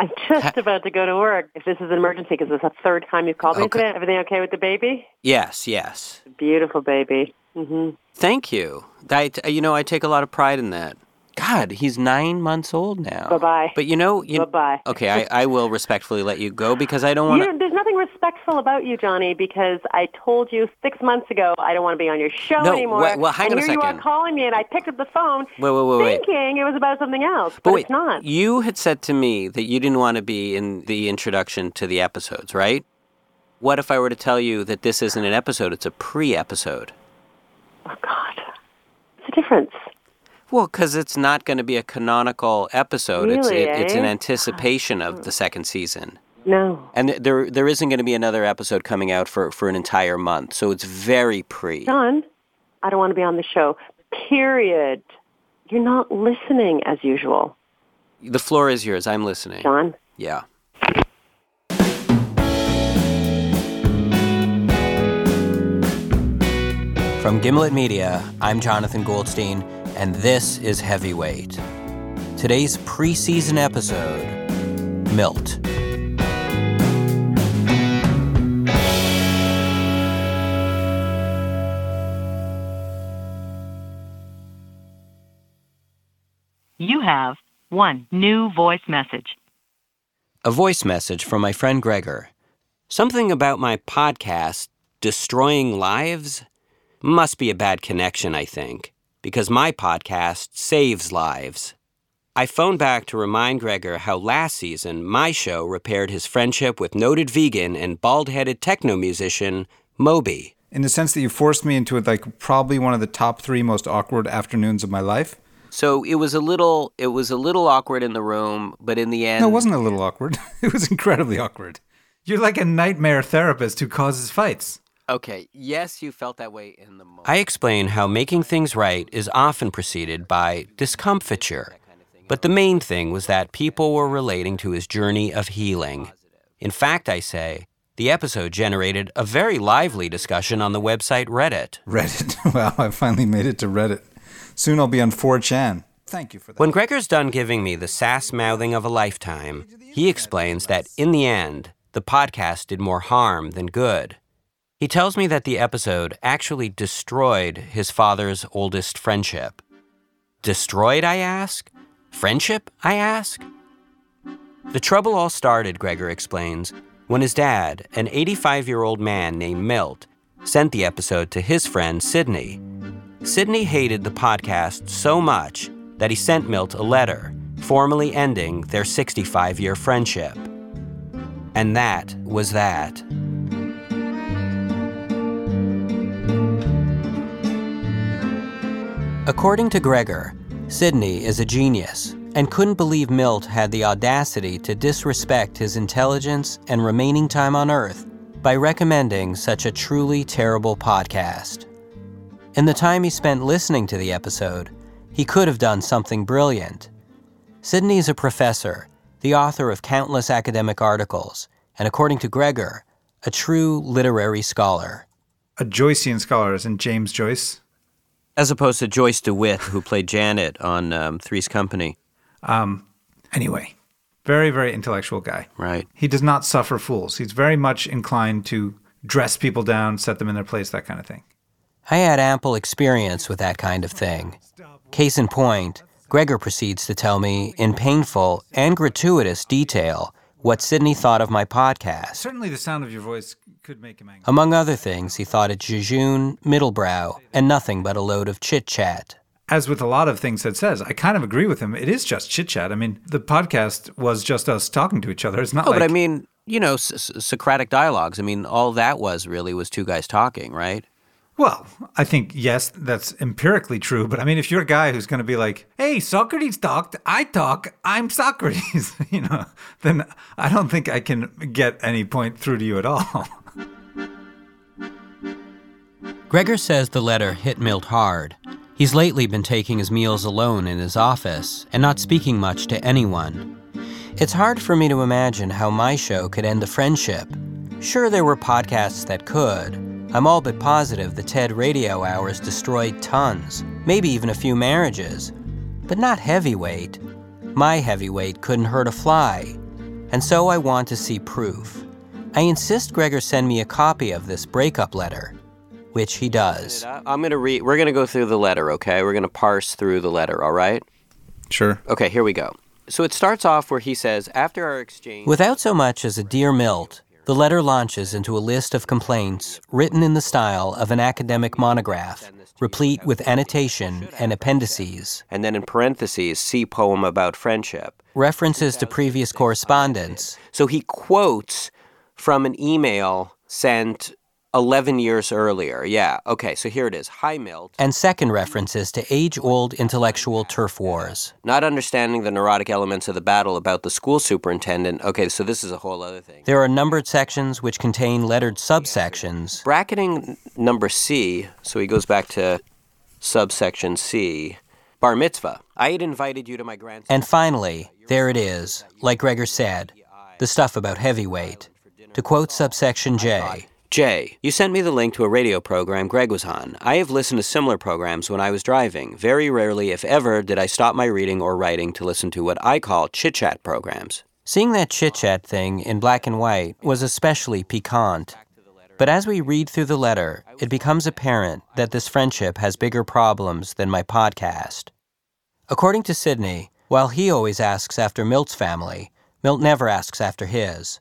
I'm just about to go to work. If this is an emergency, because it's the third time you've called me Okay. today. Everything okay with the baby? Yes, yes. Beautiful baby. Mm-hmm. Thank you. I, you know, I take a lot of pride in that. God, he's nine months old now. Bye-bye. But you know, you, Bye-bye. Okay, I, I will respectfully let you go because I don't want to. there's nothing respectful about you, Johnny, because I told you six months ago I don't want to be on your show No, anymore. wait, well, hang and on a here you are calling me, and I picked up the phone Wait, wait, wait, thinking it was about something else, but, But wait, it's not. you had said to me that you didn't want to be in the introduction to the episodes, right? What if I were to tell you that this isn't an episode, it's a pre episode? Oh, God. What's the difference? Well, because it's not going to be a canonical episode. it's Really, it, it's an eh? anticipation of the second season. No. And th- there there isn't going to be another episode coming out for, for an entire month. So it's very pre. John, I don't want to be on the show. Period. You're not listening as usual, The floor is yours. I'm listening. John. Yeah. From Gimlet Media, I'm Jonathan Goldstein, and this is Heavyweight. Today's preseason episode Milt. You have one new voice message. A voice message from my friend Gregor. Something about my podcast, Destroying Lives, must be a bad connection, I think, because my podcast saves lives. I phoned back to remind Gregor how last season my show repaired his friendship with noted vegan and bald headed techno musician Moby. in the sense that you forced me into it like probably one of the top three most awkward afternoons of my life. So it was a little it was a little awkward in the room, but in the end No, it wasn't a little awkward. it was incredibly awkward. You're like a nightmare therapist who causes fights. Okay, yes, you felt that way in the moment. I explain how making things right is often preceded by discomfiture. But the main thing was that people were relating to his journey of healing. In fact, I say, the episode generated a very lively discussion on the website Reddit. Reddit. wow, I finally made it to Reddit. Soon I'll be on 4chan. Thank you for that. When Gregor's done giving me the sass mouthing of a lifetime, he explains that in the end, the podcast did more harm than good. He tells me that the episode actually destroyed his father's oldest friendship. Destroyed, I ask? Friendship, I ask? The trouble all started, Gregor explains, when his dad, an 85 year old man named Milt, sent the episode to his friend Sidney. Sidney hated the podcast so much that he sent Milt a letter, formally ending their 65 year friendship. And that was that. According to Gregor, Sidney is a genius and couldn't believe Milt had the audacity to disrespect his intelligence and remaining time on Earth by recommending such a truly terrible podcast. In the time he spent listening to the episode, he could have done something brilliant. Sydney is a professor, the author of countless academic articles, and according to Gregor, a true literary scholar. A Joycean scholar is in James Joyce. As opposed to Joyce DeWitt, who played Janet on um, Three's Company. Anyway, very, very intellectual guy. Right. He does not suffer fools. He's very much inclined to dress people down, set them in their place, that kind of thing. I had ample experience with that kind of thing. Case in point, Gregor proceeds to tell me, in painful and gratuitous detail, what Sydney thought of my podcast. Certainly the sound of your voice could make him angry. Among other things, he thought it jejune, middlebrow, and nothing but a load of chit chat. As with a lot of things that says, I kind of agree with him. It is just chit chat. I mean, the podcast was just us talking to each other. It's not Oh, like but I mean, you know, S- S- Socratic dialogues. I mean, all that was really was two guys talking, right? Well, I think yes, that's empirically true. But I mean, if you're a guy who's going to be like, "Hey, Socrates talked, I talk, I'm Socrates," you know, then I don't think I can get any point through to you at all. Gregor says the letter hit Milt hard. He's lately been taking his meals alone in his office and not speaking much to anyone. It's hard for me to imagine how my show could end the friendship. Sure, there were podcasts that could. I'm all but positive the TED radio hours destroyed tons, maybe even a few marriages. But not heavyweight. My heavyweight couldn't hurt a fly. and so I want to see proof. I insist Gregor send me a copy of this breakup letter, which he does. I'm going to read, we're going to go through the letter, okay? We're going to parse through the letter, all right? Sure. Okay, here we go. So it starts off where he says, after our exchange. Without so much as a Dear Milt, the letter launches into a list of complaints written in the style of an academic monograph, replete with annotation and appendices. And then in parentheses, see poem about friendship. References to previous correspondence. So he quotes from an email sent 11 years earlier. Yeah, okay, so here it is. Hi, Milt. And second references to age old intellectual turf wars. Not understanding the neurotic elements of the battle about the school superintendent. Okay, so this is a whole other thing. There are numbered sections which contain lettered subsections. Bracketing number C, so he goes back to subsection C. Bar mitzvah. I had invited you to my grandson. And finally, there it is, like Gregor said, the stuff about heavyweight. To quote subsection J. Jay, you sent me the link to a radio program Greg was on. I have listened to similar programs when I was driving. Very rarely, if ever, did I stop my reading or writing to listen to what I call chit chat programs. Seeing that chit chat thing in black and white was especially piquant. But as we read through the letter, it becomes apparent that this friendship has bigger problems than my podcast. According to Sidney, while he always asks after Milt's family, Milt never asks after his.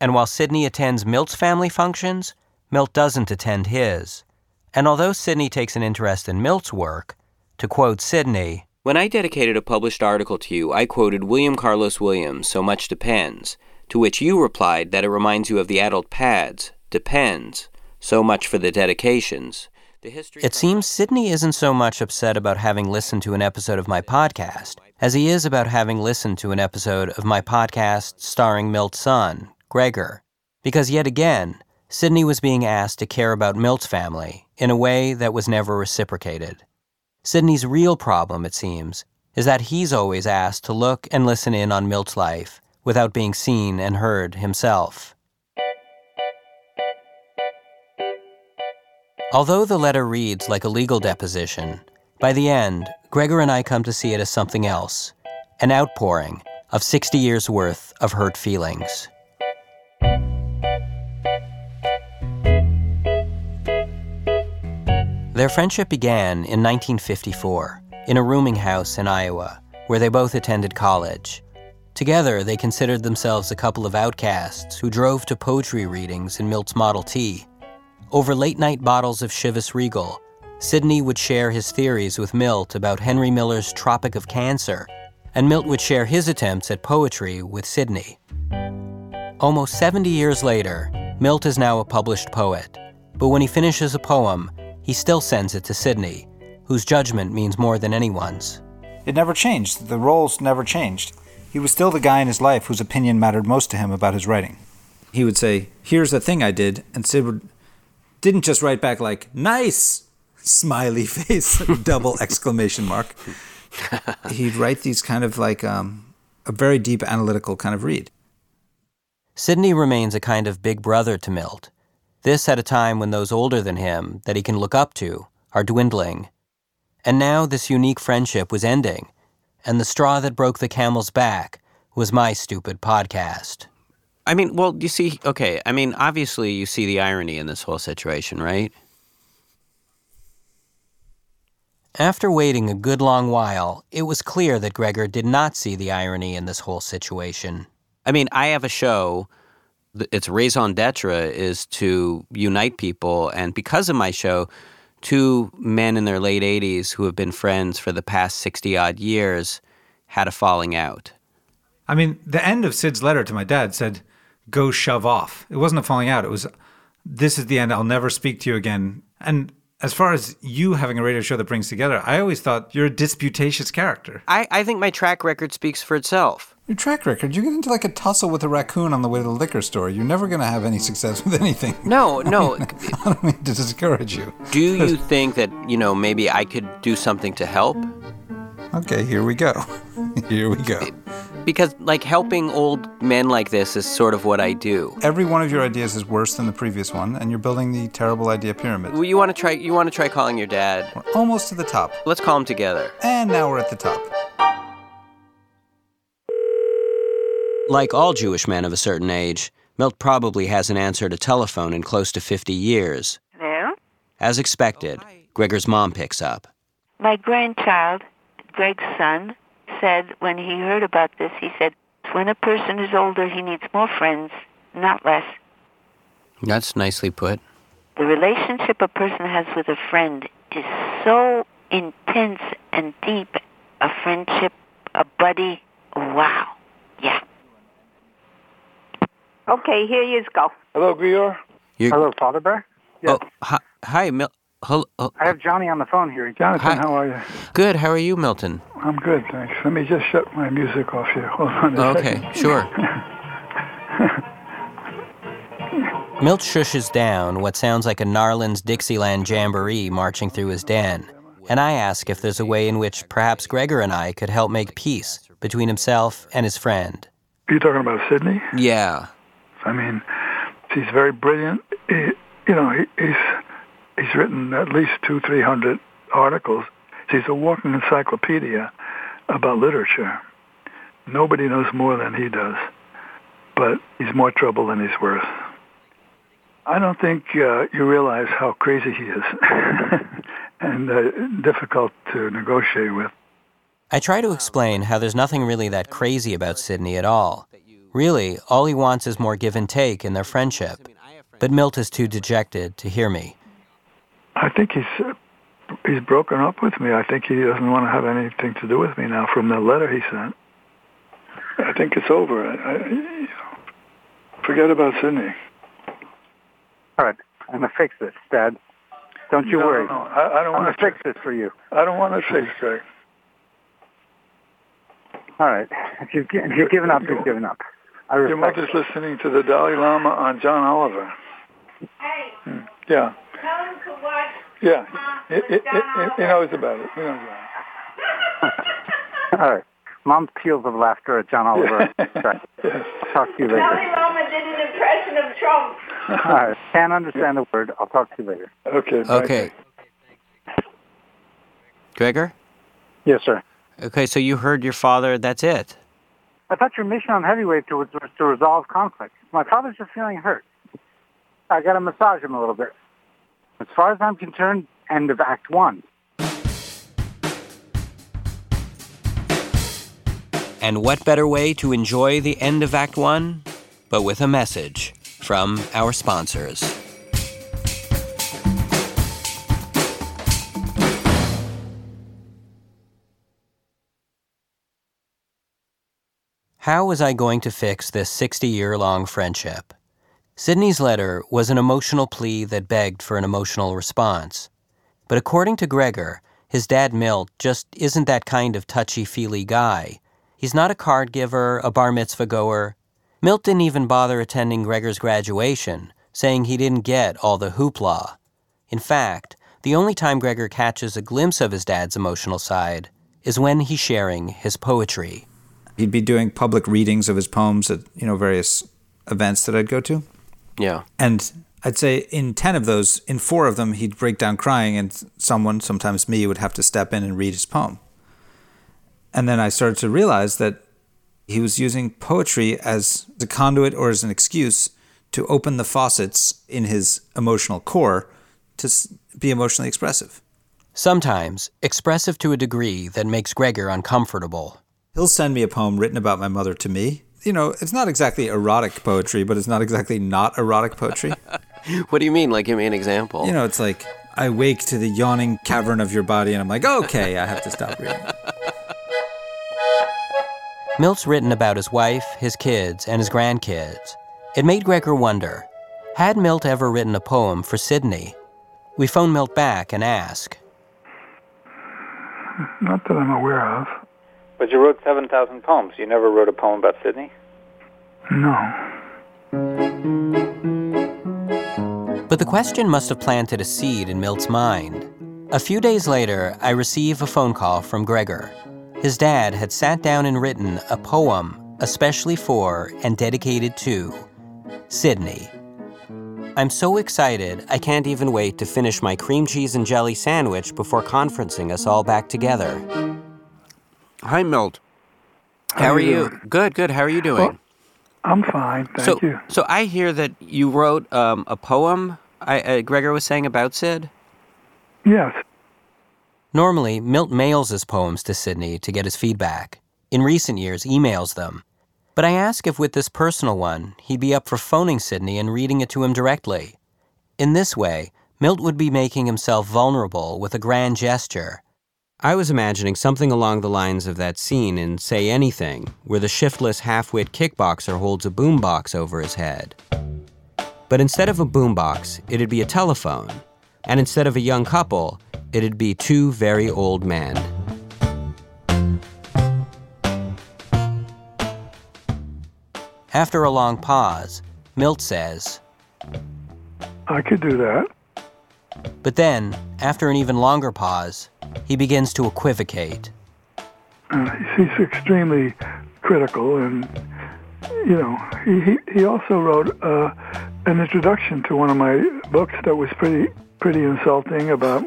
And while Sidney attends Milt's family functions, Milt doesn't attend his. And although Sidney takes an interest in Milt's work, to quote Sidney, When I dedicated a published article to you, I quoted William Carlos Williams, So Much Depends, to which you replied that it reminds you of the adult pads, depends, so much for the dedications. The history it seems Sidney isn't so much upset about having listened to an episode of my podcast as he is about having listened to an episode of my podcast starring Milt's son, Gregor, because yet again, Sidney was being asked to care about Milt's family in a way that was never reciprocated. Sidney's real problem, it seems, is that he's always asked to look and listen in on Milt's life without being seen and heard himself. Although the letter reads like a legal deposition, by the end, Gregor and I come to see it as something else an outpouring of 60 years' worth of hurt feelings. Their friendship began in 1954 in a rooming house in Iowa, where they both attended college. Together, they considered themselves a couple of outcasts who drove to poetry readings in Milt's Model T. Over late night bottles of Chivas Regal, Sidney would share his theories with Milt about Henry Miller's Tropic of Cancer, and Milt would share his attempts at poetry with Sidney. Almost 70 years later, Milt is now a published poet, but when he finishes a poem, he still sends it to Sidney, whose judgment means more than anyone's. It never changed. The roles never changed. He was still the guy in his life whose opinion mattered most to him about his writing. He would say, Here's the thing I did, and Sid would, didn't just write back like, Nice! Smiley face, double exclamation mark. He'd write these kind of like um, a very deep analytical kind of read. Sidney remains a kind of big brother to Milt. This at a time when those older than him, that he can look up to, are dwindling. And now this unique friendship was ending, and the straw that broke the camel's back was my stupid podcast. I mean, well, you see, okay, I mean, obviously you see the irony in this whole situation, right? After waiting a good long while, it was clear that Gregor did not see the irony in this whole situation. I mean, I have a show its raison d'etre is to unite people. And because of my show, two men in their late 80s who have been friends for the past 60 odd years had a falling out. I mean, the end of Sid's letter to my dad said, go shove off. It wasn't a falling out. It was, this is the end. I'll never speak to you again. And as far as you having a radio show that brings together, I always thought you're a disputatious character. I, I think my track record speaks for itself. Your track record, you get into like a tussle with a raccoon on the way to the liquor store. You're never going to have any success with anything. No, no. I don't mean to discourage you. Do you think that, you know, maybe I could do something to help? Okay, here we go. here we go because like helping old men like this is sort of what I do. Every one of your ideas is worse than the previous one, and you're building the terrible idea pyramid. Well, you want to try? You want to try calling your dad? We're almost to the top. Let's call him together. And now we're at the top. Like all Jewish men of a certain age, Milt probably hasn't answered a telephone in close to 50 years. Hello? As expected, Gregor's mom picks up. My grandchild, Greg's son, said when he heard about this, he said, when a person is older, he needs more friends, not less. That's nicely put. The relationship a person has with a friend is so intense and deep. A friendship, a buddy, wow. Yeah. Okay, here you go. Hello, Grior. You- Hello, Father Bear. Oh, hi, hi Mil- hello, oh, uh, I have Johnny on the phone here. Jonathan, Hi. how are you? Good, how are you, Milton? I'm good, thanks. Let me just shut my music off here. Hold on a Okay, second. sure. Milt shushes down what sounds like a New Orleans Dixieland jamboree marching through his den, and I ask if there's a way in which perhaps Gregor and I could help make peace between himself and his friend. Are You're talking about Sidney? Yeah. I mean, he's very brilliant. He, you know, he, he's he's written at least two, three hundred articles. He's a walking encyclopedia about literature. Nobody knows more than he does, but he's more trouble than he's worth. I don't think uh, you realize how crazy he is and uh, difficult to negotiate with. I try to explain how there's nothing really that crazy about Sidney at all. Really, all he wants is more give and take in their friendship. But Milt is too dejected to hear me. I think he's uh, he's broken up with me. I think he doesn't want to have anything to do with me now from the letter he sent. I think it's over. I, I, you know, forget about Sidney. All right, I'm gonna fix this, Dad. Don't you No, worry. no, I, I don't want gonna fix this for you. I don't want to fix it. All right. If you've, if you've given up, you've given up. I Your respect. mother's listening to the Dalai Lama on John Oliver. Hmm. Yeah. Yeah. He, knows about it. He knows about All right. Mom's peals of laughter at John Oliver. Right. talk to you later. Dalai Lama did an impression of Trump. All right. Can't understand a word. I'll talk to you later. Okay. bye. Okay. Gregor? Yes, sir. Okay, so you heard your father, that's it. I thought your mission on heavyweight was, was to resolve conflict. My father's just feeling hurt. I got to massage him a little bit. As far as I'm concerned, end of Act One. And what better way to enjoy the end of Act One but with a message from our sponsors? How was I going to fix this 60 year long friendship? Sidney's letter was an emotional plea that begged for an emotional response. But according to Gregor, his dad Milt just isn't that kind of touchy feely guy. He's not a card giver, a bar mitzvah goer. Milt didn't even bother attending Gregor's graduation, saying he didn't get all the hoopla. In fact, the only time Gregor catches a glimpse of his dad's emotional side is when he's sharing his poetry. He'd be doing public readings of his poems at you know various events that I'd go to. Yeah. And I'd say in 10 of those, in four of them, he'd break down crying, and someone, sometimes me, would have to step in and read his poem. And then I started to realize that he was using poetry as a conduit or as an excuse to open the faucets in his emotional core to be emotionally expressive. Sometimes expressive to a degree that makes Gregor uncomfortable. He'll send me a poem written about my mother to me. You know, it's not exactly erotic poetry, but it's not exactly not erotic poetry. What do you mean? Like, give me an example. You know, it's like I wake to the yawning cavern of your body, and I'm like, okay, I have to stop reading. Milt's written about his wife, his kids, and his grandkids. It made Gregor wonder had Milt ever written a poem for Sidney? We phone Milt back and ask. Not that I'm aware of. But you wrote 7,000 poems. You never wrote a poem about Sidney? No. But the question must have planted a seed in Milt's mind. A few days later, I receive a phone call from Gregor. His dad had sat down and written a poem especially for and dedicated to Sidney. I'm so excited, I can't even wait to finish my cream cheese and jelly sandwich before conferencing us all back together. Hi, Milt. How, How are you you? Good, good. How are you doing? Well, I'm fine, thank so, you. So I hear that you wrote um, a poem. I, uh, Gregor was saying about Sid. Yes. Normally, Milt mails his poems to Sidney to get his feedback. In recent years, emails them. But I ask if with this personal one, he'd be up for phoning Sidney and reading it to him directly. In this way, Milt would be making himself vulnerable with a grand gesture. I was imagining something along the lines of that scene in Say Anything, where the shiftless half wit kickboxer holds a boombox over his head. But instead of a boombox, it'd be a telephone. And instead of a young couple, it'd be two very old men. After a long pause, Milt says, I could do that. But then, after an even longer pause, he begins to equivocate. Uh, he's extremely critical, and you know, he he, he also wrote uh, an introduction to one of my books that was pretty pretty insulting. About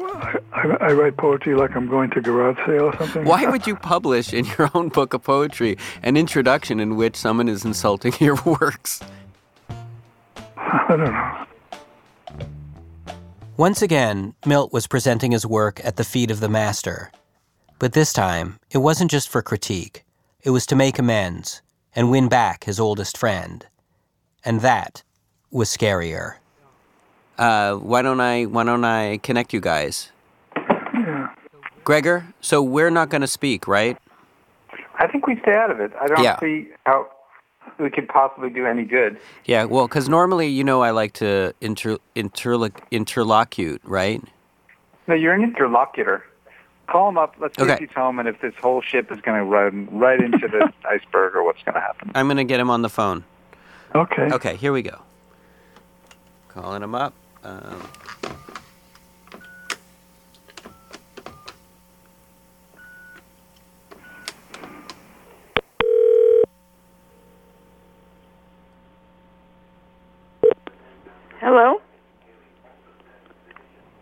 I, I write poetry like I'm going to garage sale or something. Why would you publish in your own book of poetry an introduction in which someone is insulting your works? I don't know. Once again, Milt was presenting his work at the feet of the master. But this time, it wasn't just for critique, it was to make amends and win back his oldest friend. And that was scarier. Uh, why don't I why don't I connect you guys? Yeah. Gregor, so we're not going to speak, right? I think we stay out of it. I don't Yeah. see how we could possibly do any good. Yeah, well, because normally, you know, I like to inter, interloc, interlocute, right? No, you're an interlocutor. Call him up. Let's see Okay. if he's home and if this whole ship is going to run right into the iceberg or what's going to happen. I'm going to get him on the phone. Okay. Okay, here we go. Calling him up. Um, Hello?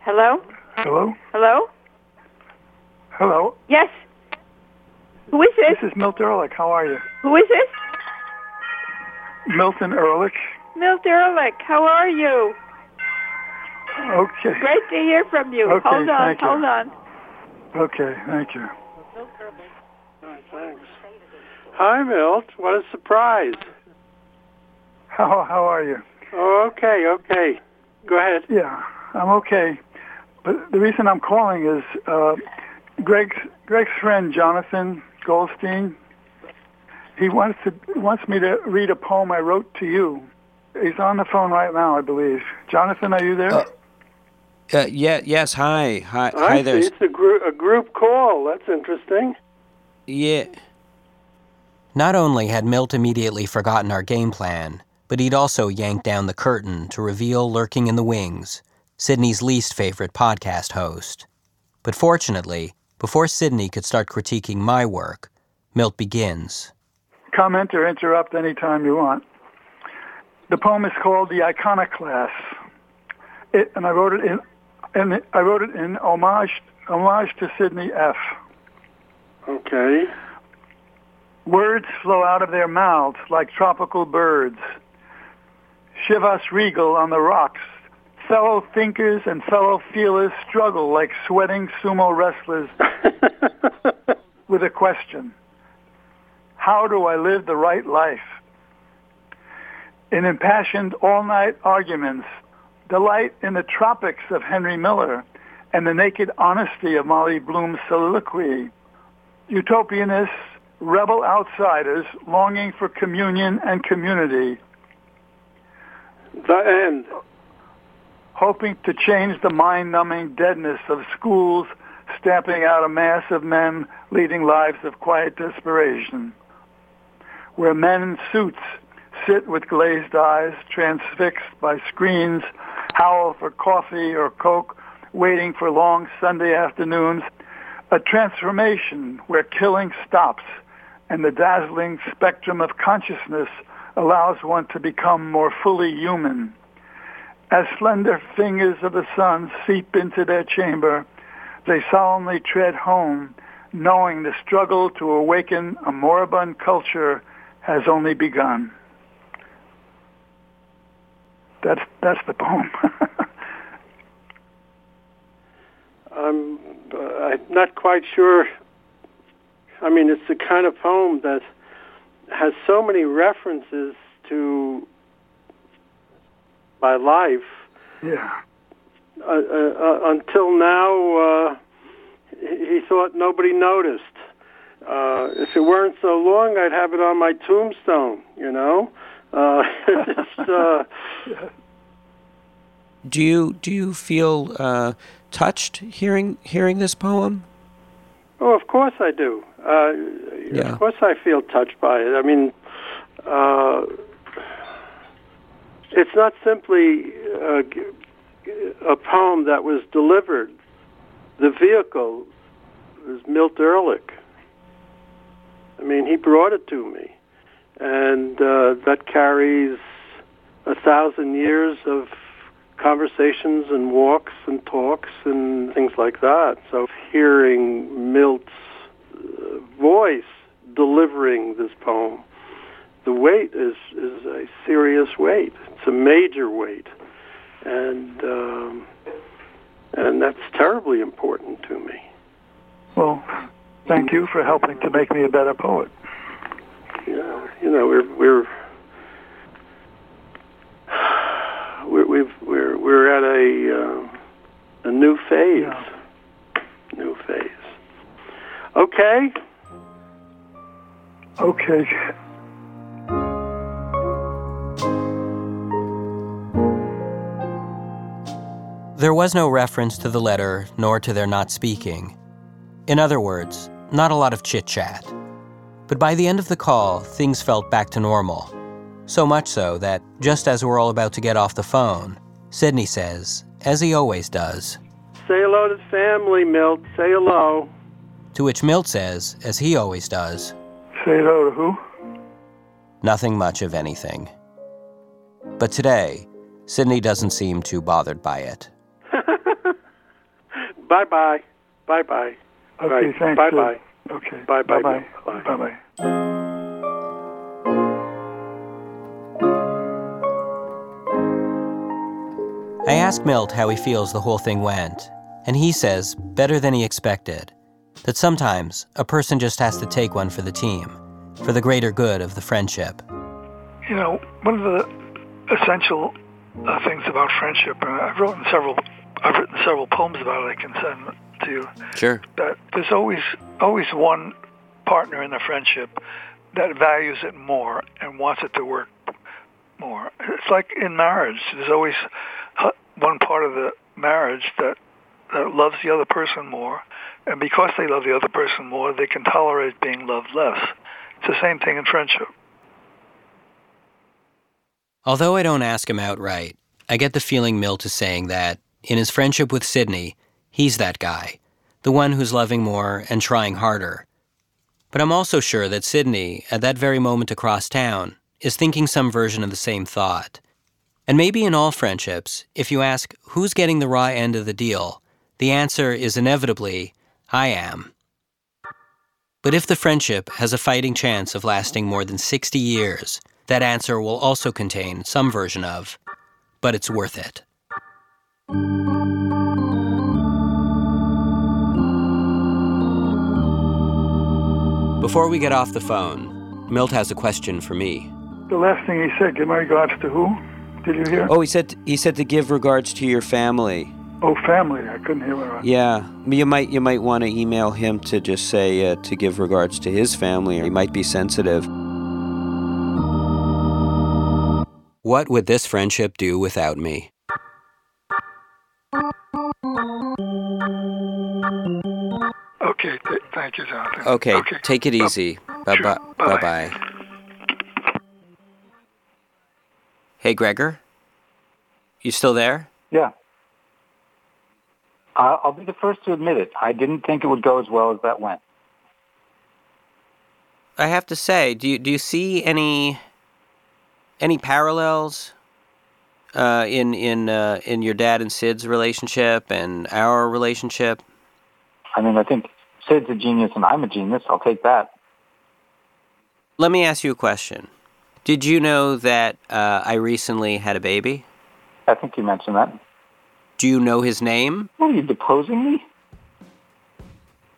Hello? Hello. Hello? Hello. Yes. Who is this? This is Milt Ehrlich. How are you? Who is this? Milton Ehrlich. Milt Ehrlich. How are you? Okay. Great to hear from you. Okay, hold on, thank you. hold on. Okay. Thank you. Thanks. Hi, Milt. What a surprise. How how are you? Oh, okay, okay. Go ahead. Yeah, I'm okay. But the reason I'm calling is uh, Greg's Greg's friend Jonathan Goldstein. He wants to wants me to read a poem I wrote to you. He's on the phone right now, I believe. Jonathan, are you there? uh, yeah, yes, hi. Hi, I hi see. there. It's a, group a group call. That's interesting. Yeah. Not only had Milt immediately forgotten our game plan, but he'd also yanked down the curtain to reveal Lurking in the Wings, Sidney's least favorite podcast host. But fortunately, before Sidney could start critiquing my work, Milt begins. Comment or interrupt anytime you want. The poem is called "The Iconoclast," it, and I wrote it in, and I wrote it in homage homage to Sidney F. Okay. Words flow out of their mouths like tropical birds. Chivas regal on the rocks. Fellow thinkers and fellow feelers struggle like sweating sumo wrestlers with a question. How do I live the right life? In impassioned all-night arguments, delight in the tropics of Henry Miller and the naked honesty of Molly Bloom's soliloquy. Utopianists, rebel outsiders longing for communion and community, The end. hoping to change the mind-numbing deadness of schools stamping out a mass of men leading lives of quiet desperation, where men in suits sit with glazed eyes, transfixed by screens, howl for coffee or coke, waiting for long Sunday afternoons, a transformation where killing stops and the dazzling spectrum of consciousness allows one to become more fully human. As slender fingers of the sun seep into their chamber, they solemnly tread home, knowing the struggle to awaken a moribund culture has only begun. that's that's the poem. I'm uh, I'm not quite sure. I mean, it's the kind of poem that has so many references to my life. yeah. Uh, uh, uh, until now, uh, he he thought nobody noticed. Uh, if it weren't so long, I'd have it on my tombstone. You know, uh, it's, uh, Do you do you feel uh, touched hearing hearing this poem? oh, of course I do. Uh, Yeah. Of course I feel touched by it. I mean, uh, it's not simply uh, g- a poem that was delivered. The vehicle was Milt Ehrlich. I mean, he brought it to me, and uh, that carries a thousand years of conversations and walks and talks and things like that. So hearing Milt's uh, voice delivering this poem, the weight is is a serious weight. It's a major weight, and um, and that's terribly important to me. Well, thank you for helping to make me a better poet. Yeah, you know, we're we're we're we've, we're we're at a uh, a new phase. New phase. Okay. Okay. There was no reference to the letter nor to their not speaking. In other words, not a lot of chit chat. But by the end of the call, things felt back to normal. So much so that, just as we're all about to get off the phone, Sidney says, as he always does, Say hello to the family, Milt. Say hello. to which Milt says, as he always does, Say hello to who? nothing much of anything. But today, Sidney doesn't seem too bothered by it. Bye bye. Bye bye. Okay, right. thanks. Bye bye. Okay. Bye bye. Bye Bye. bye. Bye bye. I ask Milt how he feels the whole thing went, and he says better than he expected. That sometimes a person just has to take one for the team, for the greater good of the friendship. You know, one of the essential uh, things about friendship, and I've written several, I've written several poems about it. I can send to you. Sure. That there's always always one partner in a friendship that values it more and wants it to work more. It's like in marriage. There's always uh, one part of the marriage that that loves the other person more, and because they love the other person more, they can tolerate being loved less. It's the same thing in friendship. Although I don't ask him outright, I get the feeling Milt is saying that, in his friendship with Sidney, he's that guy, the one who's loving more and trying harder. But I'm also sure that Sidney, at that very moment across town, is thinking some version of the same thought. And maybe in all friendships, if you ask who's getting the raw end of the deal, the answer is inevitably, I am. But if the friendship has a fighting chance of lasting more than 60 years, that answer will also contain some version of, but it's worth it. Before we get off the phone, Milt has a question for me. The last thing he said, give my regards to who? Did you hear? Oh, he said he said to give regards to your family. Oh, family. I couldn't hear what I Yeah, you might you might want to email him to just say uh, to give regards to his family. or He might be sensitive. What would this friendship do without me? Okay, th- thank you, Jonathan. Okay, take it easy. Bye bye. Bye bye. Hey, Gregor? You still there? Yeah. I'll be the first to admit it. I didn't think it would go as well as that went. I have to say, do you, do you see any any parallels uh, in in uh, in your dad and Sid's relationship and our relationship? I mean, I think Sid's a genius and I'm a genius. I'll take that. Let me ask you a question. Did you know that uh, I recently had a baby? I think you mentioned that. Do you know his name? What are you deposing me?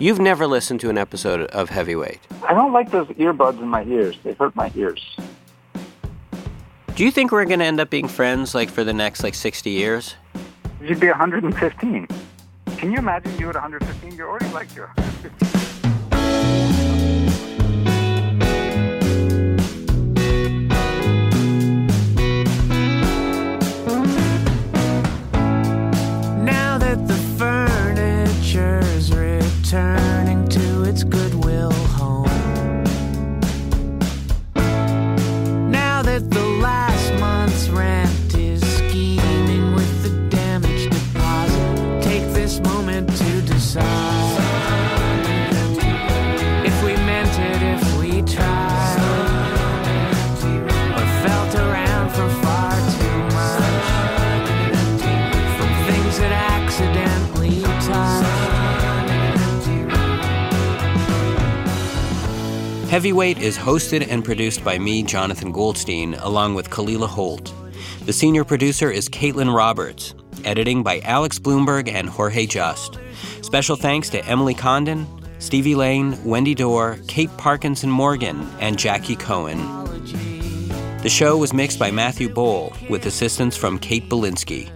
You've never listened to an episode of Heavyweight. I don't like those earbuds in my ears. They hurt my ears. Do you think we're going to end up being friends like for the next like 60 years? You'd be 115. Can you imagine you at 115? You're already like you're 115. Heavyweight is hosted and produced by me, Jonathan Goldstein, along with Kalila Holt. The senior producer is Kaitlin Roberts. Editing by Alex Blumberg and Jorge Just. Special thanks to Emily Condon, Stevie Lane, Wendy Dorr, Kate Parkinson Morgan, and Jackie Cohen. The show was mixed by Matthew Boll, with assistance from Kate Bilinski.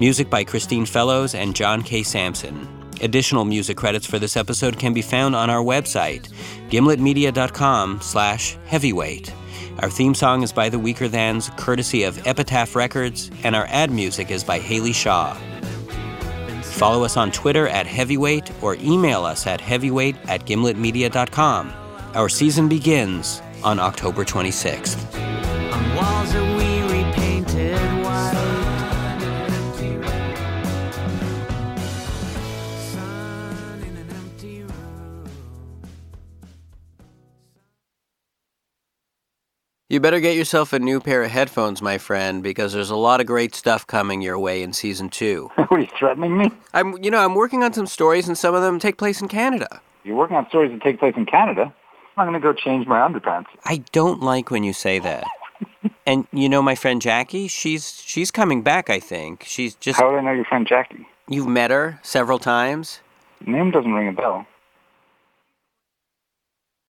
Music by Christine Fellows and John K. Samson. Additional music credits for this episode can be found on our website, gimletmedia.com slash heavyweight. Our theme song is by The Weakerthans, courtesy of Epitaph Records, and our ad music is by Haley Shaw. Follow us on Twitter at Heavyweight or email us at heavyweight at gimletmedia.com. Our season begins on October 26th. You better get yourself a new pair of headphones, my friend, because there's a lot of great stuff coming your way in season two. what are you threatening me? I'm, you know, I'm working on some stories, and some of them take place in Canada. You're working on stories that take place in Canada. I'm going to go change my underpants. I don't like when you say that. and you know, my friend Jackie, she's she's coming back. I think she's just. How would I know your friend Jackie? You've met her several times. Name doesn't ring a bell.